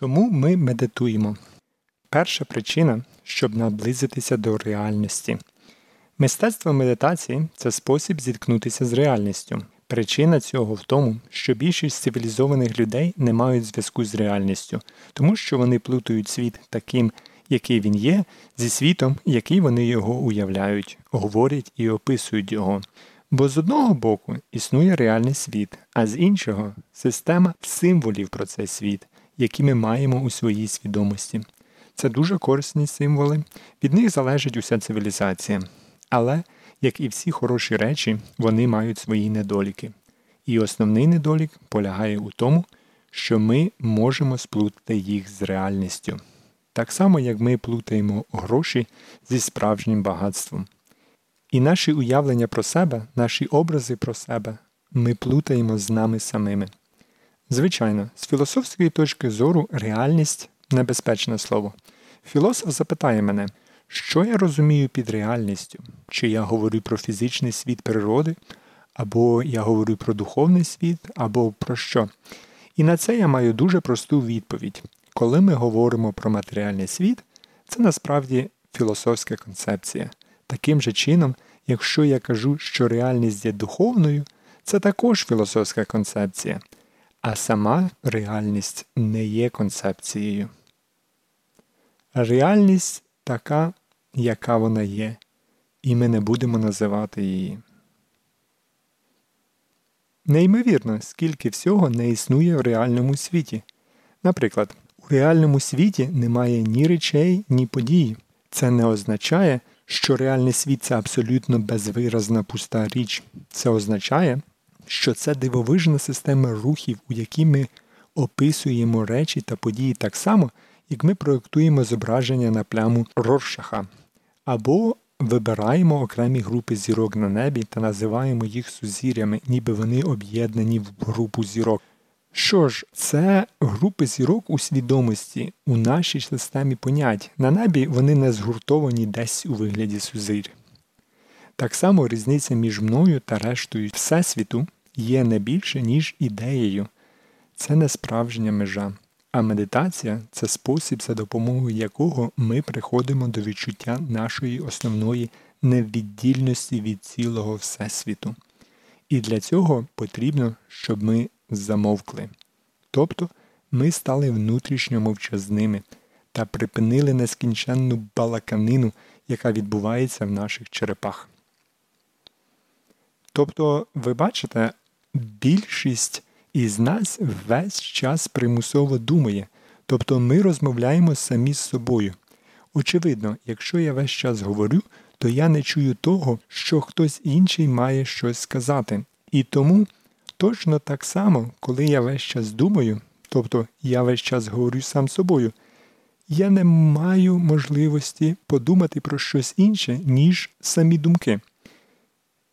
Чому ми медитуємо? Перша причина, щоб наблизитися до реальності. Мистецтво медитації це спосіб зіткнутися з реальністю. Причина цього в тому, що більшість цивілізованих людей не мають зв'язку з реальністю, тому що вони плутають світ таким, який він є, зі світом, який вони його уявляють, говорять і описують його. Бо з одного боку існує реальний світ, а з іншого система символів про цей світ, які ми маємо у своїй свідомості. Це дуже корисні символи, від них залежить уся цивілізація. Але, як і всі хороші речі, вони мають свої недоліки. І основний недолік полягає у тому, що ми можемо сплутати їх з реальністю. Так само, як ми плутаємо гроші зі справжнім багатством. І наші уявлення про себе, наші образи про себе ми плутаємо з нами самими. Звичайно, з філософської точки зору реальність небезпечне слово. Філософ запитає мене, що я розумію під реальністю? Чи я говорю про фізичний світ природи, або я говорю про духовний світ, або про що? І на це я маю дуже просту відповідь. Коли ми говоримо про матеріальний світ, це насправді філософська концепція. Таким же чином, якщо я кажу, що реальність є духовною, це також філософська концепція, а сама реальність не є концепцією. Реальність така, яка вона є, і ми не будемо називати її. Неймовірно, скільки всього не існує в реальному світі. Наприклад, у реальному світі немає ні речей, ні подій. Це не означає, що реальний світ це абсолютно безвиразна пуста річ. Це означає, що це дивовижна система рухів, у якій ми описуємо речі та події так само, як ми проєктуємо зображення на пляму Роршаха, або вибираємо окремі групи зірок на небі та називаємо їх сузір'ями, ніби вони об'єднані в групу зірок. Що ж, це групи зірок у свідомості у нашій системі понять. На небі вони не згуртовані десь у вигляді сузирь. Так само різниця між мною та рештою Всесвіту є не більше, ніж ідеєю. Це не справжня межа. А медитація це спосіб, за допомогою якого ми приходимо до відчуття нашої основної невіддільності від цілого Всесвіту. І для цього потрібно, щоб ми замовкли. Тобто ми стали внутрішньо мовчазними та припинили нескінченну балаканину, яка відбувається в наших черепах. Тобто, ви бачите, більшість із нас весь час примусово думає, тобто ми розмовляємо самі з собою. Очевидно, якщо я весь час говорю, то я не чую того, що хтось інший має щось сказати. І тому точно так само, коли я весь час думаю, тобто я весь час говорю сам собою, я не маю можливості подумати про щось інше, ніж самі думки.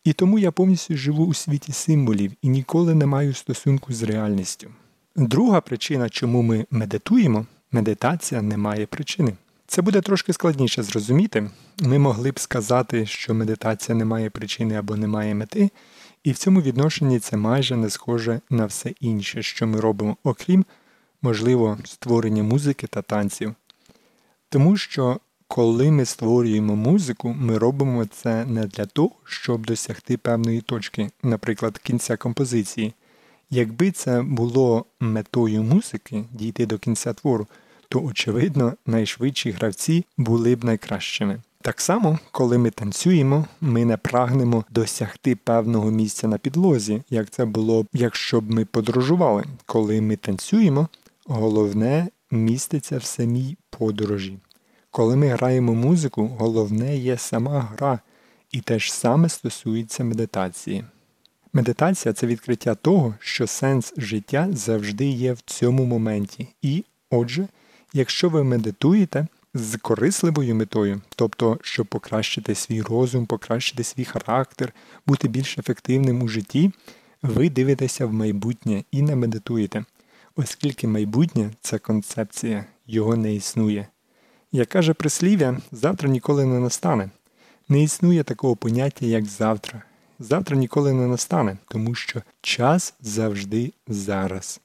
І тому я повністю живу у світі символів і ніколи не маю стосунку з реальністю. Друга причина, чому ми медитуємо, медитація не має причини. Це буде трошки складніше зрозуміти. Ми могли б сказати, що медитація не має причини або не має мети, і в цьому відношенні це майже не схоже на все інше, що ми робимо, окрім, можливо, створення музики та танців. Тому що коли ми створюємо музику, ми робимо це не для того, щоб досягти певної точки, наприклад, кінця композиції. Якби це було метою музики дійти до кінця твору, то, очевидно, найшвидші гравці були б найкращими. Так само, коли ми танцюємо, ми не прагнемо досягти певного місця на підлозі, як це було б, якщо б ми подорожували. Коли ми танцюємо, головне міститься в самій подорожі. Коли ми граємо музику, головне є сама гра, і те ж саме стосується медитації. Медитація це відкриття того, що сенс життя завжди є в цьому моменті. І, отже, якщо ви медитуєте з корисливою метою, тобто щоб покращити свій розум, покращити свій характер, бути більш ефективним у житті, ви дивитеся в майбутнє і не медитуєте, оскільки майбутнє це концепція, його не існує. Як каже прислів'я, завтра ніколи не настане. Не існує такого поняття, як завтра. Завтра ніколи не настане, тому що час завжди зараз.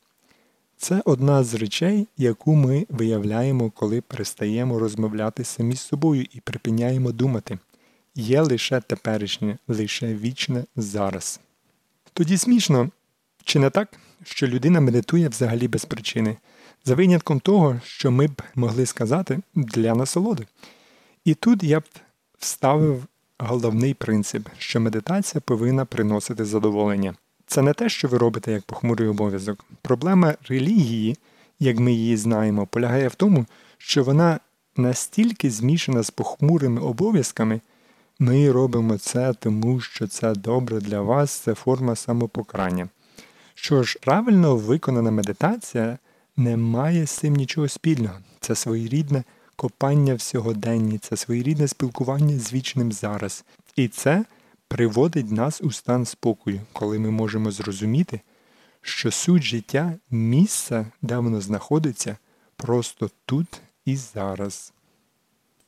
Це одна з речей, яку ми виявляємо, коли перестаємо розмовляти самі з собою і припиняємо думати. Є лише теперішнє, лише вічне зараз. Тоді смішно, чи не так, що людина медитує взагалі без причини, за винятком того, що ми б могли сказати для насолоди. І тут я б вставив головний принцип, що медитація повинна приносити задоволення. Це не те, що ви робите як похмурий обов'язок. Проблема релігії, як ми її знаємо, полягає в тому, що вона настільки змішана з похмурими обов'язками, ми робимо це тому, що це добре для вас, це форма самопокарання. Що ж, правильно виконана медитація не має з цим нічого спільного. Це своєрідне копання в сьогоденні, це своєрідне спілкування з вічним зараз. І це приводить нас у стан спокою, коли ми можемо зрозуміти, що суть життя місце, де воно знаходиться, просто тут і зараз.